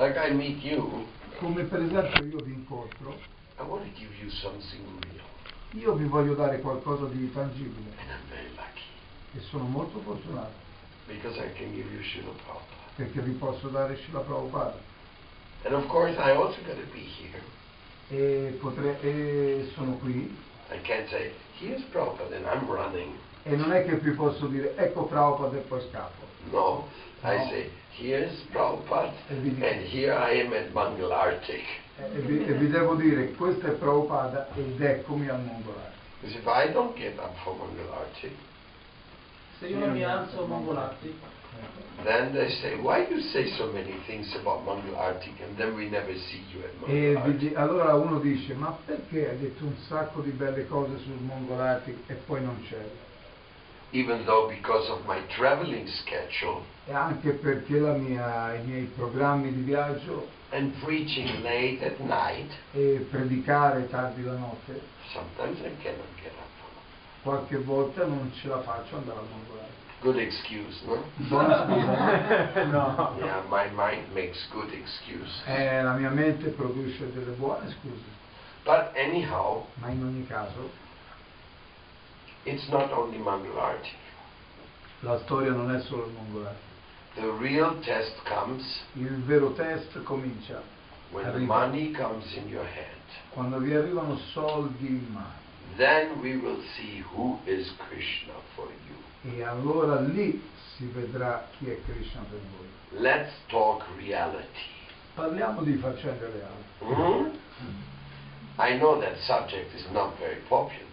Like I meet you, come per esempio io vi incontro, I want to give you something real. io vi voglio dare qualcosa di tangibile And I'm very lucky e sono molto fortunato because I can give you Srila Prabhupada. perché vi posso dare Shila Prabhupada And of course, I also got to be here. e, potrei, e sono qui I can't say, here's Prabhupada and I'm running. e non è che vi posso dire ecco Prabhupada e poi scappo. No, I No. say, here's Prabhupada E and here I am at Mangal Arctic. e vi- e vi devo dire questo è Prabhupada ed eccomi al Mongolare. Because if I don't get up for Mangal Arctic, Se io non mi alzo mongolati, then they say, why you say so many things about Arctic and then we never see you at E vi Arctic? di- allora uno dice ma perché hai detto un sacco di belle cose sul Mongolare e poi non c'eri? Even though because of my traveling schedule E anche perché la mia- i miei programmi di viaggio and preaching late at night, e predicare tardi la notte, sometimes I cannot get up. qualche volta non ce la faccio andare al Mongolare. Good excuse, no? Buona scusa? No. Yeah, my mind makes good excuse. Eh, la mia mente produce delle buone scuse, But anyhow, ma in ogni caso it's not only Mangal Arctic. la storia non è solo il Mongolare. The real test comes Il vero test comincia when the Arriva. money comes in your hand. quando vi arrivano soldi in mano Then we will see who is Krishna for you. e allora lì si vedrà chi è Krishna per voi. Let's talk reality. Parliamo di faccende reali. Hmm? I know that subject is not very popular.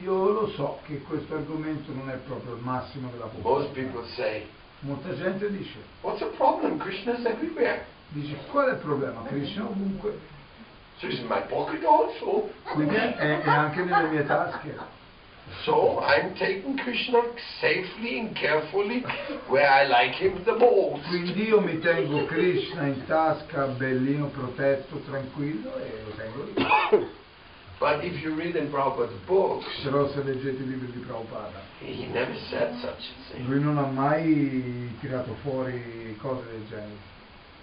Io lo so che questo argomento non è proprio il massimo della popolarità. say, Molta gente dice, What's the problem? Krishna is everywhere. dice qual è il problema? Krishna ovunque, So he's in my pocket also. quindi è, è anche nelle mie tasche. So I'm taking Krishna safely and carefully where I like him the most. Quindi io mi tengo Krishna in tasca, bellino, protetto, tranquillo e lo tengo lì. But if you read in Prabhupada's books, Però se leggete i libri di Prabhupada, he never said such a thing. lui non ha mai tirato fuori cose del genere.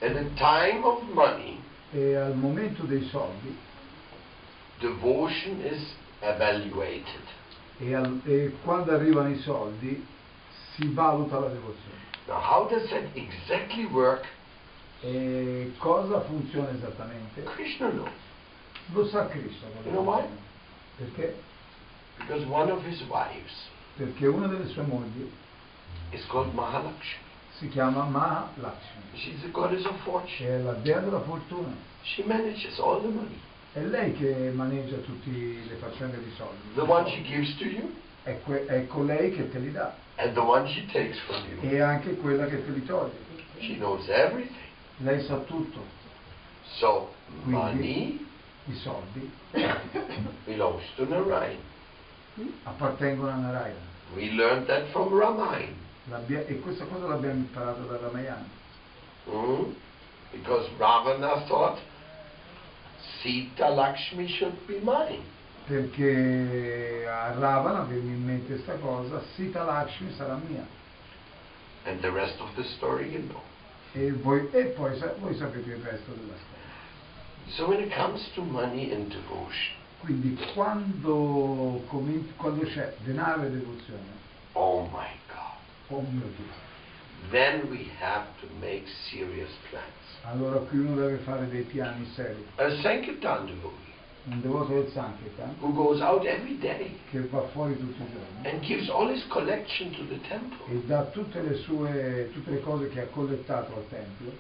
At the time of money, E al momento dei soldi devotion is evaluated. e, al- e quando arrivano i soldi si valuta la devozione. Now, how does that exactly work? E cosa funziona esattamente? Krishna knows. Lo sa Krishna. You know why? Perché? Because one of his wives Perché una delle sue mogli is called Mahalakshmi. si chiama Mahalakshmi, She's the goddess of fortune. è la dea della fortuna. She manages all the money. È lei che maneggia tutte le faccende di soldi. The one she gives to you È, que- è colei che te li dà and the one she takes from you. e anche quella che te li toglie. She knows everything. Lei sa tutto. So, Quindi- money I soldi belongs to Narayan. appartengono a Narayana. We learned that from Ramayana. L'abbia- e questa cosa l'abbiamo imparata da Ramayana. Hmm? Because Ravana thought Sita Lakshmi should be mine. Perché a Ravana venne in mente questa cosa, Sita Lakshmi sarà mia. And the rest of the story you know. E, voi, e poi sa- voi sapete il resto della storia. So when it comes to money and devotion, Quindi quando, quando c'è denaro e devozione, oh my God, oh mio Dio, then we have to make serious plans. allora qui uno deve fare dei piani seri. A Sankirtan devotee Un devoto del Sankirtan who goes out every day che va fuori tutti i giorni and gives all his collection to the temple, e dà tutte le sue tutte le cose che ha collettato al tempio,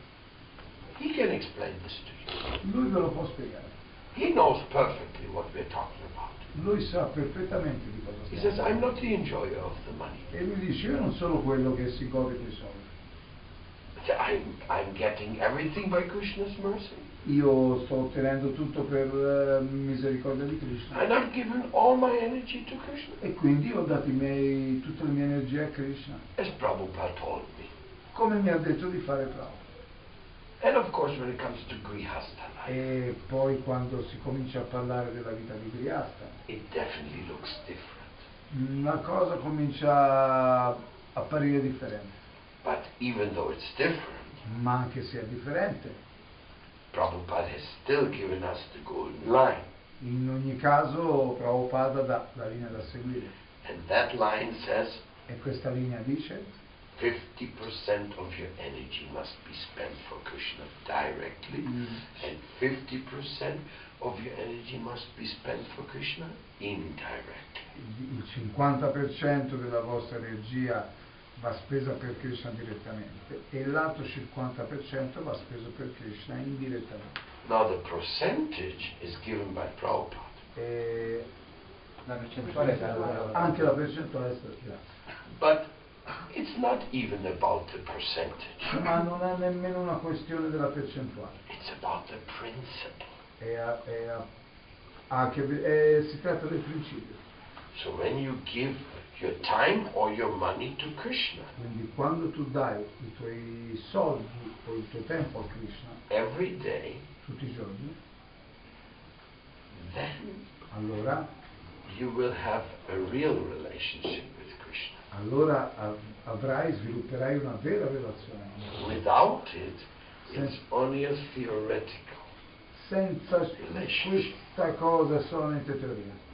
he can explain this to you. lui ve lo può spiegare. He knows perfectly what we're talking about. Lui sa perfettamente di cosa He says, I'm not the enjoyer of the money. E lui dice, io non sono quello che si gode dei soldi. I'm, I'm getting everything by Krishna's mercy. Io sto ottenendo tutto per eh, misericordia di Krishna. And I've given all my energy to Krishna. E quindi ho dato miei- tutte le mie energie a Krishna, As Prabhupada told me. come mi ha detto di fare Prabhupada. And of course, when it comes to Grihastha life, E poi quando si comincia a parlare della vita di Grihasta, it definitely looks different. la cosa comincia a apparire differente. But even though it's different, Ma anche se è differente, Prabhupada has still given us the golden line. In ogni caso Prabhupada dà la linea da seguire And that line says e questa linea dice 50% of your energy must be spent for Krishna directly, Mm. and 50% of your energy must be spent for Krishna indirectly. il 50% della vostra energia va spesa per Krishna direttamente e l'altro 50% va speso per Krishna indirettamente. Now, the percentage is given by Prabhupada. E La percentuale è data anche la percentuale è stata But it's not even about the percentage, ma non è nemmeno una questione della percentuale, it's about the principle. è a- è a- ha che ve- eh, è- si tratta del principio. So, when you give your time or your money to Krishna, Quindi quando tu dai i tuoi soldi o il tuo tempo a Krishna every day, tutti i giorni, then allora, you will have a real relationship. Allora av- avrai, svilupperai una vera relazione. Without it, it's only a theoretical. Senza questa cosa è solamente teoria.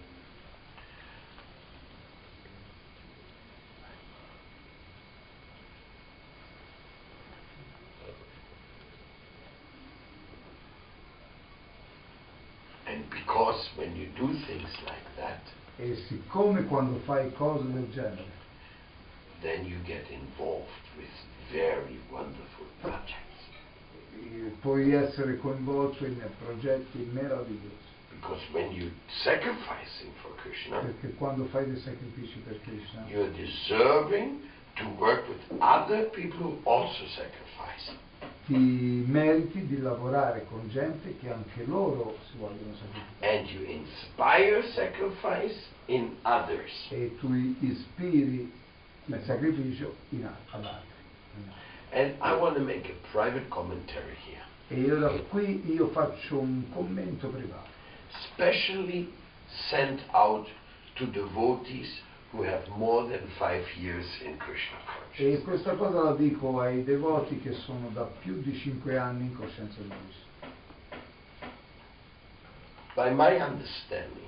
And because when you do things like that, E siccome quando fai cose del genere, then you get involved with very wonderful projects. puoi essere coinvolto in progetti meravigliosi. Because when you're sacrificing for Krishna, Perché quando fai dei sacrifici per Krishna, you're deserving to work with other people who also sacrifice. ti meriti di lavorare con gente che anche loro si vogliono sacrificare. And you inspire sacrifice in others. E tu ispiri il sacrificio in a- ad altri. And I want to make a private commentary here, E ora qui io faccio un commento privato, specially sent out to devotees who have more than five years in Krishna e consciousness. questa cosa la dico ai devoti che sono da più di cinque anni in coscienza di Krishna. By my understanding,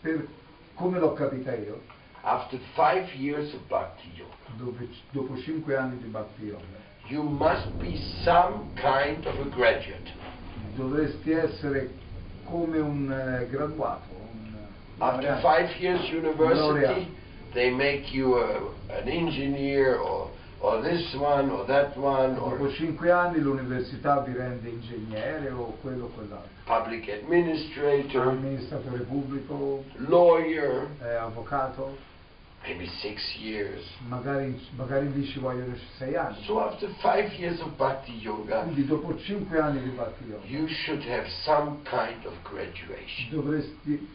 Per come l'ho capita io, after five years of bhakti yoga, dopo cinque anni di Bhakti Yoga, you must be some kind of a graduate. dovresti essere come un eh, graduato, un eh, After laureato. five years university, they make you a, an engineer or, or this one or that one Dopo or cinque anni l'università vi rende ingegnere o quello o quell'altro, public administrator, amministratore pubblico, lawyer, eh, avvocato, maybe six years. magari, magari lì ci vogliono sei anni. So after five years of bhakti yoga, Quindi dopo cinque anni di Bhakti Yoga you should have some kind of graduation. dovresti,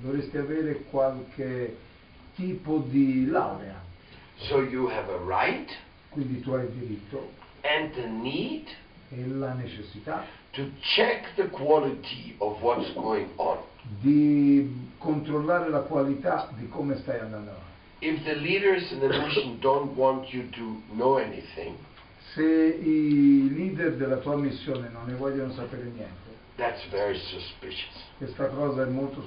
dovresti avere qualche tipo di laurea, So you have a right quindi tu hai il diritto and the need e la necessità to check the quality of what's going on. Di controllare la qualità di come stai andando avanti. If the leaders in the mission don't want you to know anything, Se i leader della tua missione non ne vogliono sapere niente, that's very suspicious. questa cosa è molto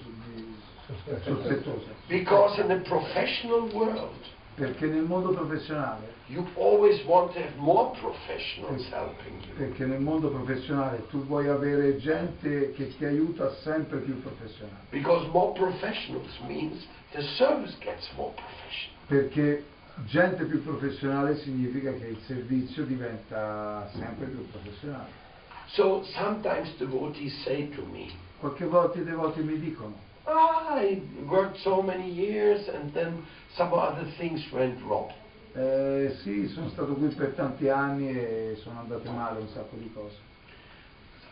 sospettosa. Because in the professional world, Perché nel mondo professionale, you always want to have more professionals helping you. perché nel mondo professionale tu vuoi avere gente che ti aiuta sempre più professionale. Because more professionals means the service gets more professional. Perché gente più professionale significa che il servizio diventa sempre più professionale. So sometimes devotees say to me, Qualche volta i devoti mi dicono, I worked so many years and then some other things went wrong. eh, sì, sono stato qui per tanti anni e sono andate male un sacco di cose.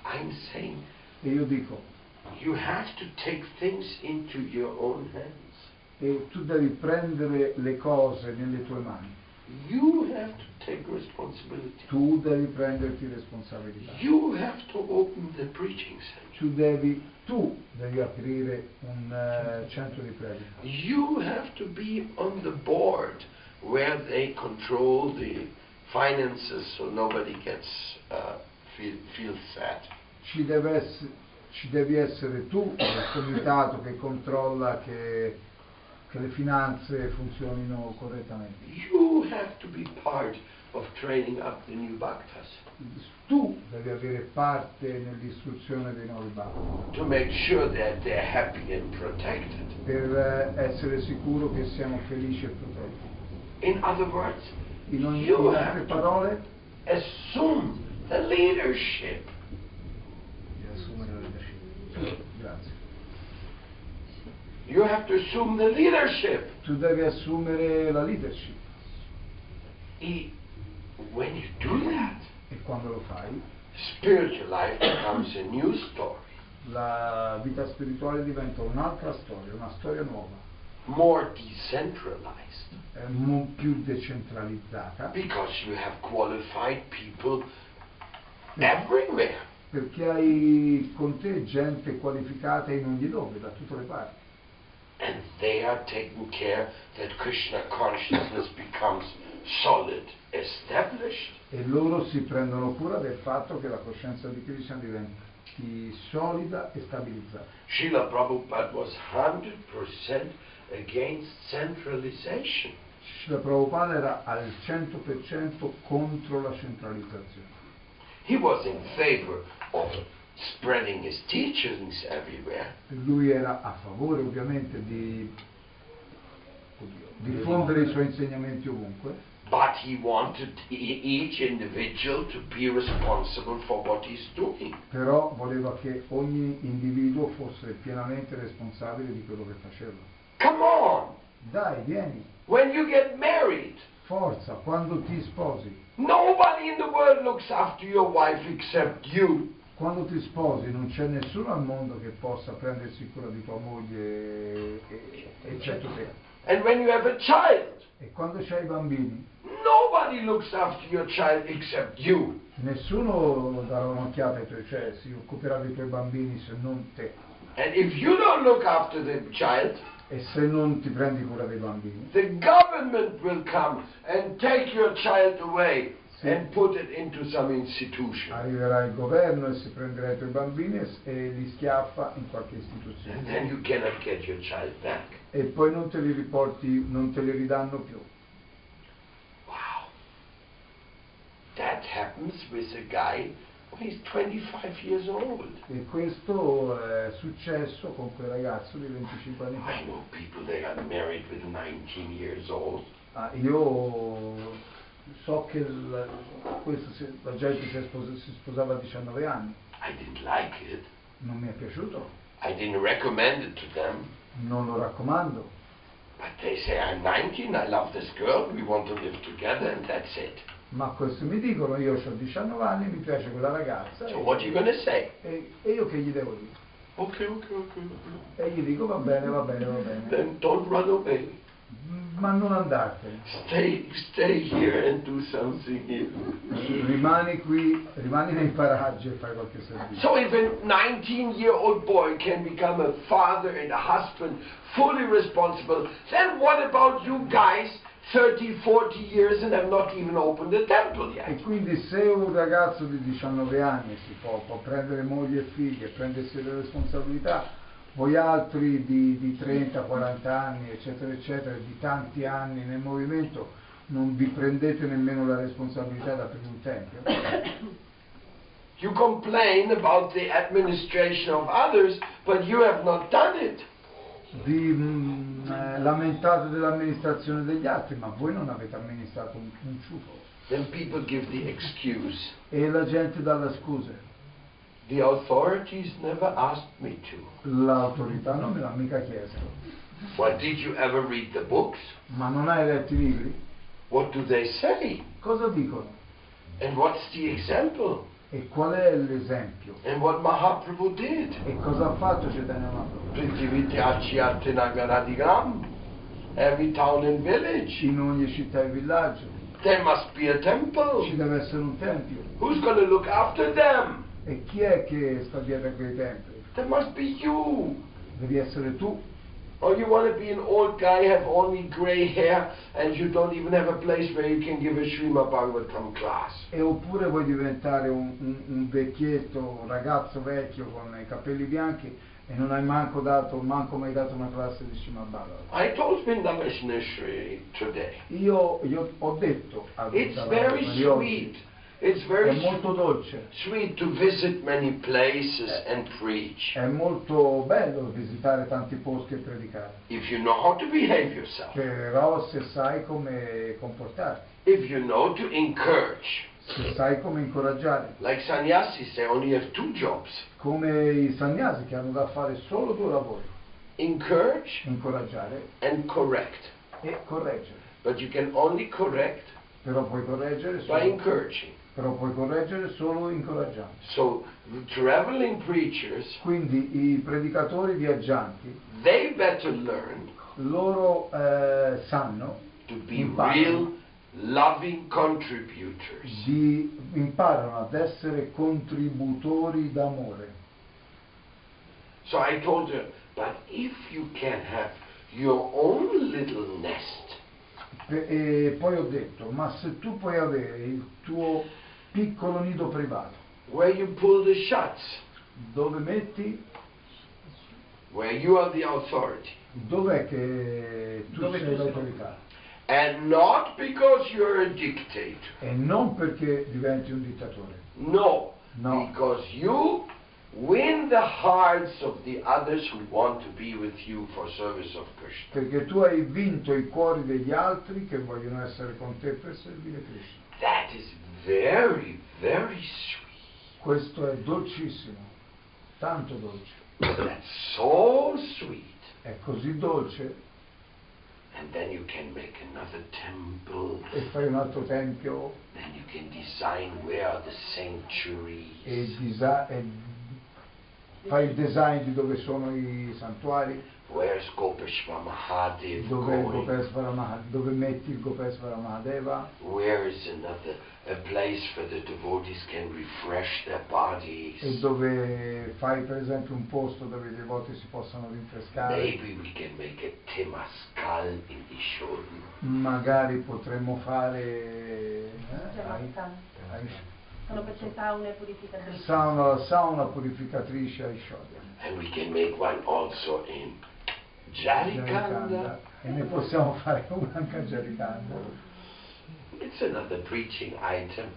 I'm saying E io dico, you have to take things into your own hands. e tu devi prendere le cose nelle tue mani, You have to take responsibility. tu devi prenderti responsabilità, You have to open the preaching center. tu devi, tu devi aprire un eh, centro di predica, You have to be on the board where they control the finances so nobody gets uh, feel, feels sad. ci, deve ess- ci devi essere tu, il comitato che controlla che, che le finanze funzionino correttamente. You have to be part of training up the new bhaktas Tu devi avere parte nell'istruzione dei nuovi bhakti to make sure that they're happy and protected. per eh, essere sicuro che siamo felici e protetti. In other words, In, ogni, you in altre have to parole, assume the leadership. assumere la leadership. grazie. You have to assume the leadership. Tu devi assumere la leadership E- When you do that, e quando lo fai? spiritual life becomes a new story, la vita spirituale diventa un'altra storia, una storia nuova, more decentralized, è mo- più decentralizzata, because you have qualified people everywhere. perché hai con te gente qualificata in ogni dove, da tutte le parti. And they are taking care that Krishna consciousness becomes solid, established. E loro si prendono cura del fatto che la coscienza di Krishna diventi solida e stabilizzata. Srila Prabhupada was 100% against centralization. Srila Prabhupada era al 100% contro la centralizzazione. He was in favor of spreading his teachings everywhere, Lui era a favore ovviamente di diffondere i suoi insegnamenti ovunque, but he wanted each individual to be responsible for what he's doing. però voleva che ogni individuo fosse pienamente responsabile di quello che faceva. Come on! Dai, vieni, When you get married, forza, quando ti sposi. nobody in the world looks after your wife except you. Quando ti sposi non c'è nessuno al mondo che possa prendersi cura di tua moglie, eccetto te. And when you have a child, E quando c'hai i bambini, nobody looks after your child except you. nessuno darà un'occhiata ai tuoi, cioè si occuperà dei tuoi bambini se non te. And if you don't look after the child, E se non ti prendi cura dei bambini, the government will come and take your child away Sì. and put it into some institution. arriverà il governo e si prenderà i tuoi bambini e, e li schiaffa in qualche And istituzione. then you cannot get your child back. E poi non te li riporti, non te li ridanno più. That happens with a guy when he's 25 years old. E questo è successo con quel ragazzo di 25 anni fa. I know people that got married with 19 years old. Ah, io so che la, questo si- la gente si, sposa- si sposava a 19 anni, I didn't like it. non mi è piaciuto, I didn't recommend it to them. non lo raccomando, But they say, I'm 19, I love this girl, we want to live together, and that's it. Ma questo mi dicono, io ho 19 anni, mi piace quella ragazza So what are you going to say? e, e io che gli devo dire? Okay, okay, okay, okay. E gli dico va bene, va bene, va bene, Then don't run away. ma non andartene, Stay, stay here and do something here. rimani qui, rimani nei paraggi e fai qualche servizio. So if a 19-year-old boy can become a father and a husband, fully responsible, then what about you guys, 30, 40 years and have not even opened a temple E yet? quindi se un ragazzo di 19 anni si può, può prendere moglie e figli e prendersi le responsabilità, voi altri di, di 30, 40 anni, eccetera, eccetera, di tanti anni nel movimento, non vi prendete nemmeno la responsabilità da aprire un tempio? You complain about the administration of others, but you have not done it. Vi mm, eh, lamentate dell'amministrazione degli altri, ma voi non avete amministrato un, un ciuffo. Then people give the excuse. E la gente dà le scuse. The authorities never asked me to. L'autorità non me l'ha mica chiesto. What did you ever read the books? Ma non hai letto i libri? What do they say? Cosa dicono? And what's the example? E qual è l'esempio? And what Mahaprabhu did? E cosa ha fatto Chaitanya Mahaprabhu? Prithivityachiartinaganadigram. Every town and village. In ogni città e villaggio There must be a ci temple. deve essere un tempio. Who's going to look after them? E chi è che sta dietro a quei templi? There must be you. Devi essere tu. Or you want to be an old guy, have only gray hair, and you don't even have a place where you can give a Srimad Bhagavatam class. E oppure vuoi diventare un, un- un vecchietto, un ragazzo vecchio con i capelli bianchi e non hai manco, dato, manco mai dato una classe di Srimad Bhagavatam. I told Vrindavaneshri today. Io, io ho detto a It's Vrindavan very sweet. It's è molto dolce, sweet to visit many places and preach. è molto bello visitare tanti posti e predicare, If you know how to behave yourself, però se sai come comportarti, if you know to encourage, se sai come incoraggiare, like sannyasis, they only have two jobs. Come i sannyasi che hanno da fare solo due lavori, encourage incoraggiare and correct. e correggere. But you can only correct Però puoi correggere by solo, encouraging. Però puoi correggere solo incoraggiando. So the traveling preachers, Quindi i predicatori viaggianti, they better learn loro eh, sanno, to be Imparano. real loving contributors. di, imparano ad essere contributori d'amore. So I told her, but if you can have your own little nest, e poi ho detto, ma se tu puoi avere il tuo piccolo nido privato, where you pull the shots, dove metti, where you are the authority, dov'è che tu Dove sei l'autorità? and not because you're a dictator. E non perché diventi un dittatore, No, No. because you win the hearts of the others who want to be with you for service of Krishna. perché tu hai vinto i cuori degli altri che vogliono essere con te per servire Krishna. That is very, very sweet. Questo è dolcissimo, tanto dolce, That's so sweet. è così dolce And then you can make another temple. e fai un altro tempio Then you can design where are the e, sanctuaries, disa- e fai il design di dove sono i santuari, where's Gopeshwar Mahadev dove, il going, Gopesvara Maha- dove metti il Gopesvara Mahadeva where is another a place where the devotees can refresh their bodies. e dove fai per esempio un posto dove i devoti si possano rinfrescare. Maybe we can make a Temascal in Ishodi. Magari potremmo fare eh, ai- Sono queste saune purificatrici. sauna, sauna purificatrice ai Shodya. And we can make one also in Jarikanda. e ne possiamo fare una anche a Jarikanda. It's another preaching item.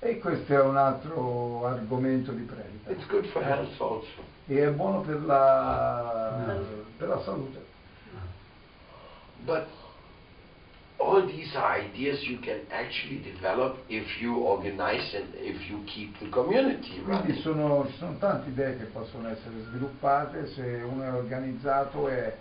E questo è un altro argomento di predica. It's good for health also. E è buono per la, per la salute. But all these are ideas you can actually develop if you organize and if you keep the community Quindi running. sono, ci sono tante idee che possono essere sviluppate se uno è organizzato e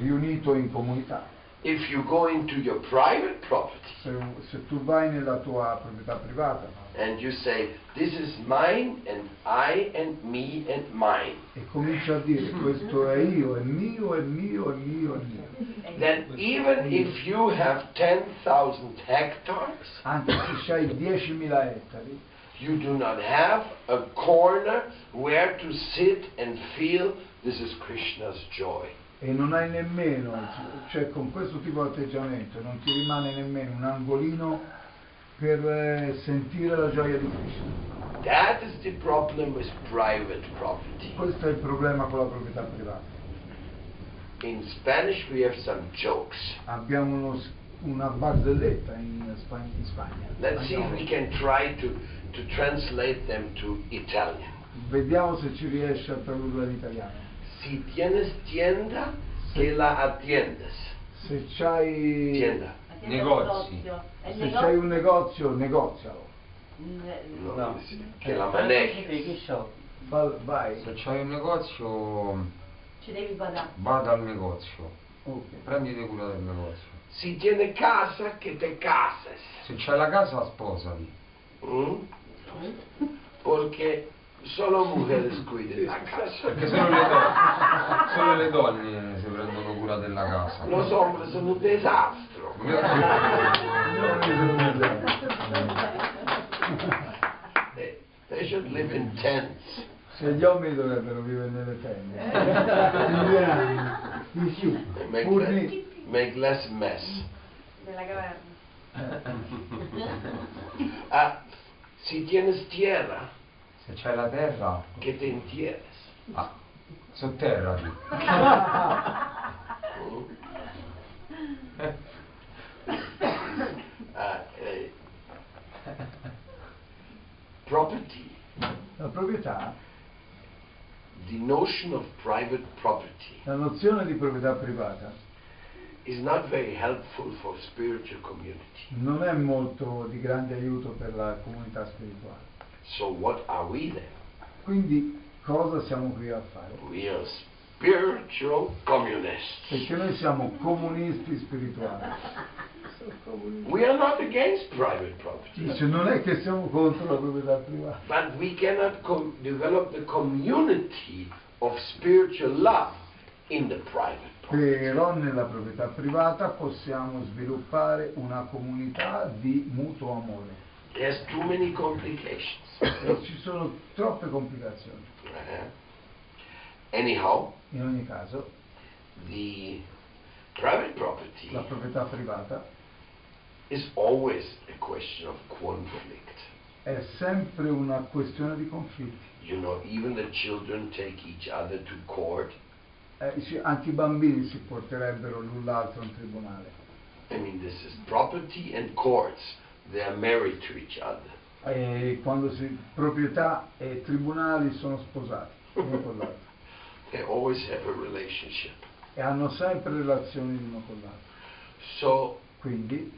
riunito in comunità. If you go into your private property Se, se tu vai nella tua proprietà privata and you say, this is mine and I and me and mine, e cominci a dire questo è io, è mio, è mio, è mio, è mio, then even if you have 10,000 hectares, anche se hai 10.000 ettari, you do not have a corner where to sit and feel this is Krishna's joy. e non hai nemmeno, cioè con questo tipo di atteggiamento non ti rimane nemmeno un angolino per eh, sentire la gioia di Krishna. That is the problem with private property. Questo è il problema con la proprietà privata. In Spanish, we have some jokes. Abbiamo uno una barzelletta in Spagna. In Spagna. Let's see if we can try to, to translate them to Italian. Vediamo se ci riesce a tradurla in italiano. Si tienes tienda, que la atiendes. Se c'hai, Tienda. Negozi. se c'hai un negozio, negozialo. No, No. che la che? Fa- vai. Se c'hai un negozio, Ci devi badare. vada al negozio, Ok. prenditi cura del negozio. Si tiene casa, que te cases. Se c'hai la casa, sposati. Mm? Porque solo mujeres cuiden la casa. Perché solo le, donne, solo le donne si prendono cura della casa. Los hombres son un desastro. They, they should live in tents. Se gli uomini dovrebbero vivere nelle tende. Anni. di più, make, less, make less mess. Della caverna. Ah, si tienes tierra, Se c'è la terra, que te entierres. ah, sotterrati. Ah, eh, property, la proprietà, the notion of private property la nozione di proprietà privata is not very helpful for spiritual community. non è molto di grande aiuto per la comunità spirituale. So what are we then? Quindi cosa siamo qui a fare? We are spiritual communists. Perché noi siamo comunisti spirituali. We are not against private property, Dice, non è che siamo contro la proprietà privata, but we cannot develop the community of spiritual love in the private property. però nella proprietà privata possiamo sviluppare una comunità di mutuo amore. There's too many complications. Ci sono troppe complicazioni. Uh-huh. Anyhow, In ogni caso, the private property la proprietà privata is always a question of conflict. è sempre una questione di conflitti. You know, even the children take each other to court. Eh, anche i bambini si porterebbero l'un l'altro in tribunale. I mean, this is property and courts. They are married to each other. E quando si, proprietà e tribunali sono sposati uno con l'altro They always have a relationship. e hanno sempre relazioni l'uno con l'altro. So, Quindi,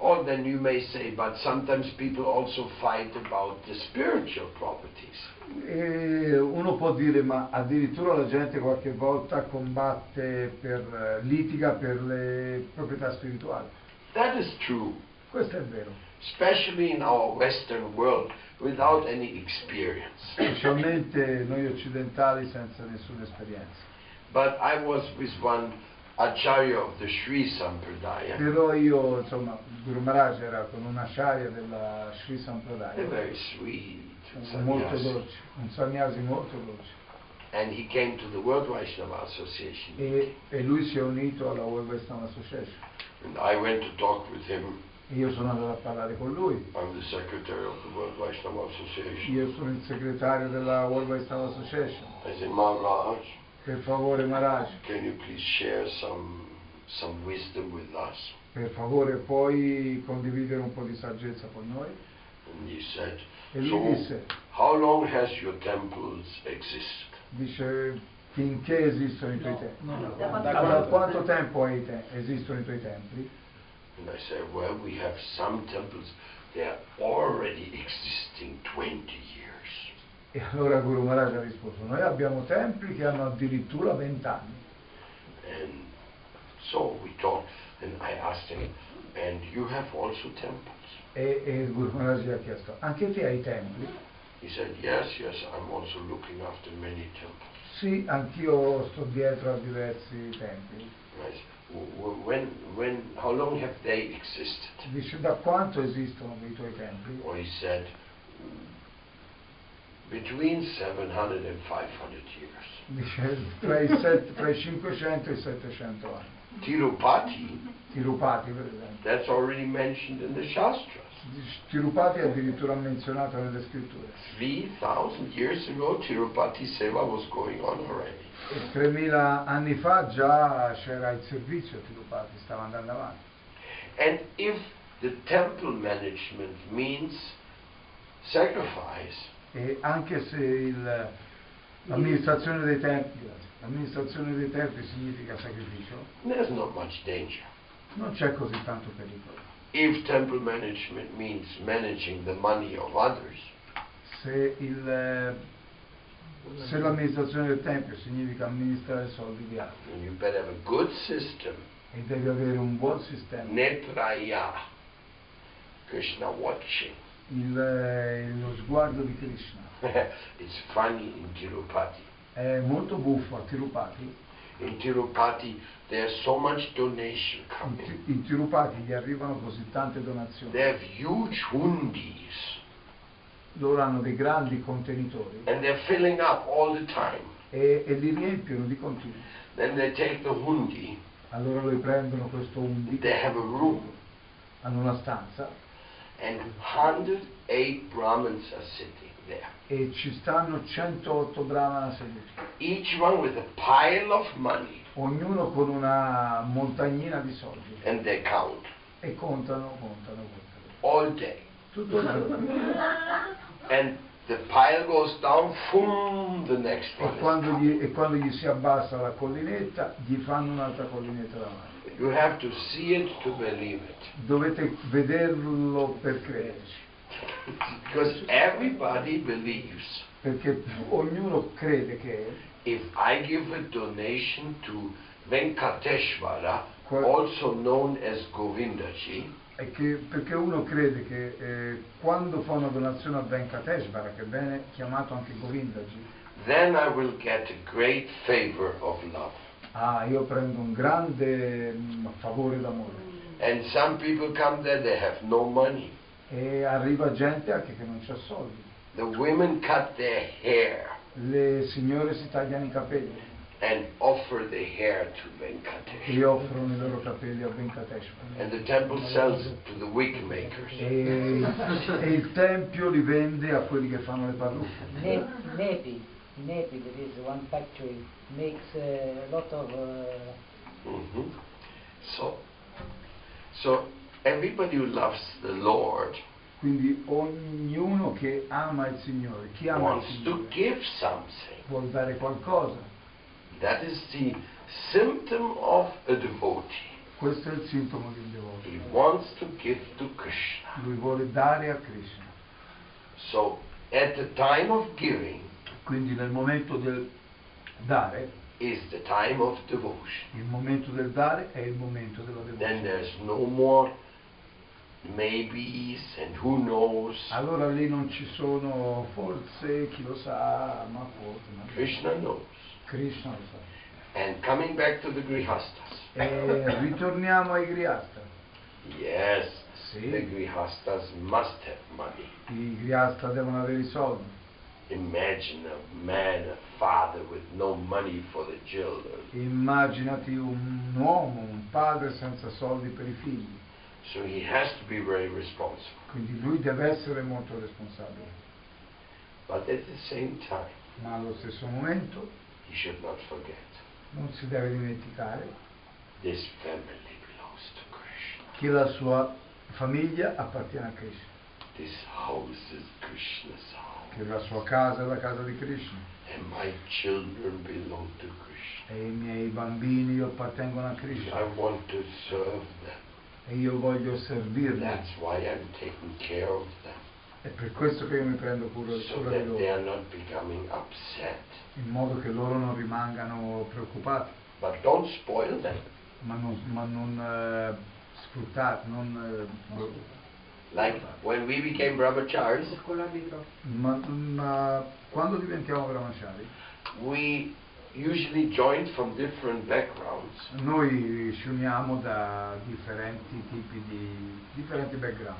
or then you may say, but sometimes people also fight about the spiritual properties. eh, uno può dire, ma addirittura la gente qualche volta combatte per, eh, litiga per le proprietà spirituali. That is true, Questo è vero, especially in our Western world without any experience. specialmente noi occidentali senza nessuna esperienza. But I was with one Of the Sri Sampradaya, Però io, insomma, Guru Maharaj era con una acharya della Sri Sampradaya, very sweet molto dolce, un sannyasi molto dolce. And he came to the World Vaishnava Association. E, e lui si è unito alla World Western Association. And I went to talk with him. E io sono andato a parlare con lui. I'm the secretary of the World Vaishnava Association. Io sono il segretario della World Western Association. I said, Maharaj, Per favore Maharaj, can you please share some some wisdom with us? per favore puoi condividere un po' di saggezza con noi? And he said, E lui so disse, how long has your temples existed? dice, finché esistono i tuoi No, templi. no, no. Da quanto Da Da quanto- quanto tempo hai te- esistono i tuoi templi? And I said, well, we have some temples, they're already existing 20 years. E allora Guru Maharaj ha risposto, noi abbiamo templi che hanno addirittura vent'anni. So we talked, and I asked him, and you have also temples? E, e il Guru Maharaj gli ha chiesto, anche te hai templi? He said, yes, yes, I'm also looking after many temples. Sì, anch'io sto dietro a diversi templi. And I said, "W- w- when, when, how long have they existed? Dice, da quanto esistono i tuoi templi? Well, he said, between 700 and 500 years. Dice, tra i, set- tra i 500 e i 700 anni. Tirupati, Tirupati, per esempio. that's already mentioned in the Shastras. Dice, Tirupati è addirittura menzionato nelle scritture. 3,000 years ago, Tirupati Seva was going on already. E 3000 anni fa già c'era il servizio a Tirupati, stava andando avanti. And if the temple management means sacrifice, E anche se il- l'amministrazione dei templi, l'amministrazione dei templi significa sacrificio, there's not much danger. non c'è così tanto pericolo. If temple management means managing the money of others, Se, il, se l'amministrazione del tempio significa amministrare i soldi di altri you better have a good system. e devi avere un buon sistema, Netraya, Krishna watching. Il, eh, lo sguardo di Krishna it's funny in Tirupati. è molto buffo a Tirupati. In Tirupati, there's so much donation In, coming. Ti- in Tirupati gli arrivano così tante donazioni, They have huge hundis, loro hanno dei grandi contenitori and they're filling up all the time. e, e li riempiono di continuo. Then they take the hundi, Allora lui prendono questo undi, they have a room, hanno una stanza 108 Brahmins are sitting there. e ci stanno 108 brahmana seduti, Each one with a pile of money, ognuno con una montagnina di soldi and they count e contano, contano, contano. all day. Tutto il giorno. And the pile goes down, boom, the next E one is quando, gli, e quando gli si abbassa la collinetta, gli fanno un'altra collinetta davanti. You have to see it to believe it. Dovete vederlo per crederci, Because everybody believes perché ognuno crede che if I give a donation to Venkateshvara, Qual- also known as Govindaji, è che- perché uno crede che eh, quando fa una donazione a Venkateshvara, che viene chiamato anche Govindaji, then I will get a great favor of love. ah, io prendo un grande mm, favore d'amore. And some people come there, they have no money. E arriva gente anche che non c'ha soldi. The women cut their hair Le signore si tagliano i capelli and offer the hair to Venkateshvara. offrono i loro capelli a Venkateshvara. And the temple sells it to the wig makers. E, il tempio li vende a quelli che fanno le parrucche. Ne- Nepi, Nepi there is one factory makes a lot of uh, Mhm. So, so everybody who loves the Lord Quindi ognuno che ama il Signore, chi ama il wants to give something. vuol dare qualcosa. That is the symptom of a devotee. Questo è il sintomo di un devoto. He wants to give to Krishna. Lui vuole dare a Krishna. So, at the time of giving Quindi nel momento del dare, is the time of devotion. il momento del dare è il momento della Then devozione. there's no more maybes and who knows. Allora lì non ci sono forse, chi lo sa, ma forse, ma Krishna knows. Krishna. And coming back to the Grihastas. E ritorniamo ai Griasta. Yes, Sì. the Grihastas must have money. I Griasta devono avere i soldi. Imagine a man, a father with no money for the children. Immaginati un uomo, un padre senza soldi per i figli. So he has to be very responsible. Quindi lui deve essere molto responsabile. But at the same time, Ma allo stesso momento he should not forget non si deve dimenticare this family belongs to Krishna. che la sua famiglia appartiene a Krishna, This house is Krishna's house. che la sua casa è la casa di Krishna And my children belong to Krishna. e i miei bambini appartengono a Krishna I want to serve them. e io voglio servirli. That's why I'm taking care of them. È per questo che io mi prendo cura, So di that they are loro, not becoming upset. in modo che loro non rimangano preoccupati, But don't spoil them. ma non, ma non eh, sfruttati, non, eh, Like when we became brahmacharis, ma, ma quando diventiamo brahmachari we usually joined from different backgrounds. noi ci uniamo da differenti tipi di differenti background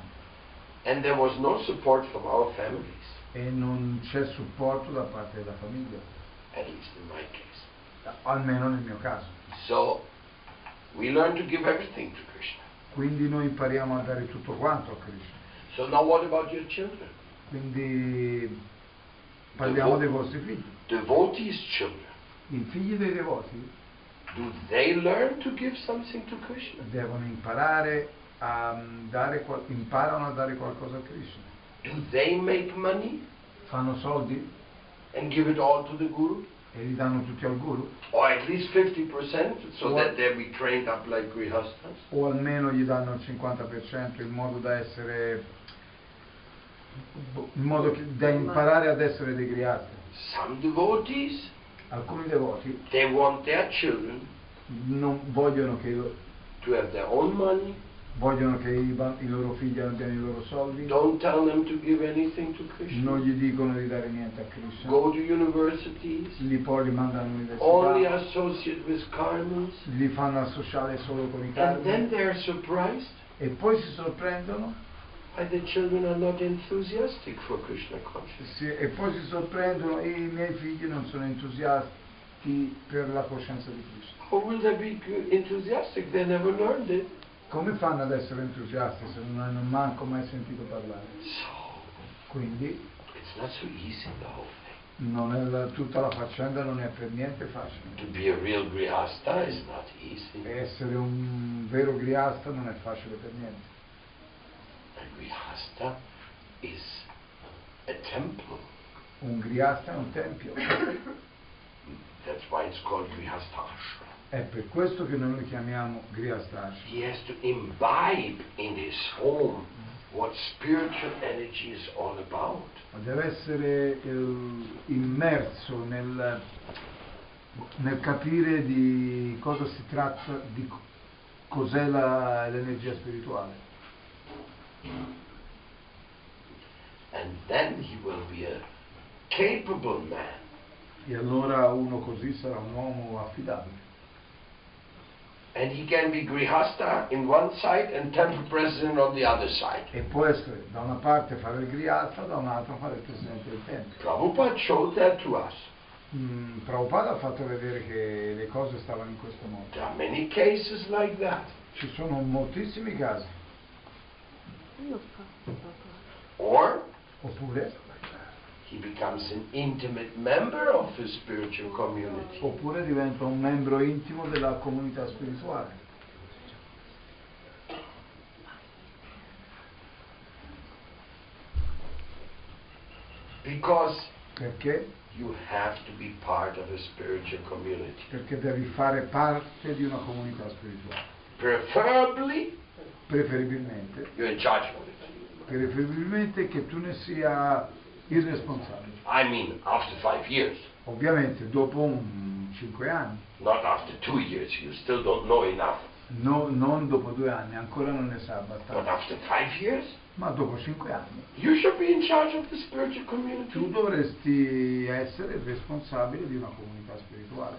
And there was no support from our families, e non c'è supporto da parte della famiglia, at least in my case. almeno nel mio caso. So we learned to give everything to Krishna. Quindi noi impariamo a dare tutto quanto a Krishna. So now what about your children? Quindi parliamo dei vostri figli. Devotees' children. I figli dei devoti Do they learn to give something to Krishna? devono imparare a dare, imparano a dare qualcosa a Krishna. Do they make money Fanno soldi and give it all to the Guru? e li danno tutti al guru Or at least 50% so What? that they be trained up like Grihastas? o almeno gli danno il 50% in modo da essere in modo che- da imparare ad essere dei griati. Some devotees, Alcuni devoti they want their children non vogliono che, to have their own money. Vogliono che i, i loro figli abbiano i loro soldi, Don't tell them to give anything to Krishna. non gli dicono di dare niente a Krishna, Go to universities. li poi li mandano Only all'università, associate with karmas. li fanno associare solo con i And then karmi e poi si sorprendono why the children are not enthusiastic for Krishna consciousness. Sì, e poi si sorprendono, i miei figli non sono entusiasti per la coscienza di Cristo. How will they be enthusiastic? They never learned it. Come fanno ad essere entusiasti se non hanno manco mai sentito parlare? Quindi la- tutta la faccenda non è per niente facile. Easy. Essere un vero griasta non è facile per niente. Un griasta è un tempio. That's why it's called grihasta ashram. È per questo che noi lo chiamiamo griastaci. He has to imbibe in his home what spiritual energy is all about. Deve essere eh, immerso nel, nel capire di cosa si tratta, di co- cos'è la- l'energia spirituale. And then he will be a capable man. E allora uno così sarà un uomo affidabile. And he can be grihasta in one side and temple president on the other side. E può essere da una parte fare il griasta, da un'altra fare il presidente del tempio. Prabhupada showed that to us. Mm, Prabhupada ha fatto vedere che le cose stavano in questo modo. There are many cases like that. Ci sono moltissimi casi. Or Oppure, he becomes an intimate member of his spiritual community. oppure diventa un membro intimo della comunità spirituale. Because Perché? you have to be part of a spiritual community. Perché devi fare parte di una comunità spirituale. Preferably, Preferibilmente, you're in charge of it. preferibilmente che tu ne sia il responsabile. I mean, after five years, Ovviamente dopo un 5 anni, not after two years. You still don't know enough. no- non dopo due anni, ancora non ne sa But abbastanza, after five years, ma dopo 5 anni you should be in charge of the spiritual tu community. dovresti essere il responsabile di una comunità spirituale.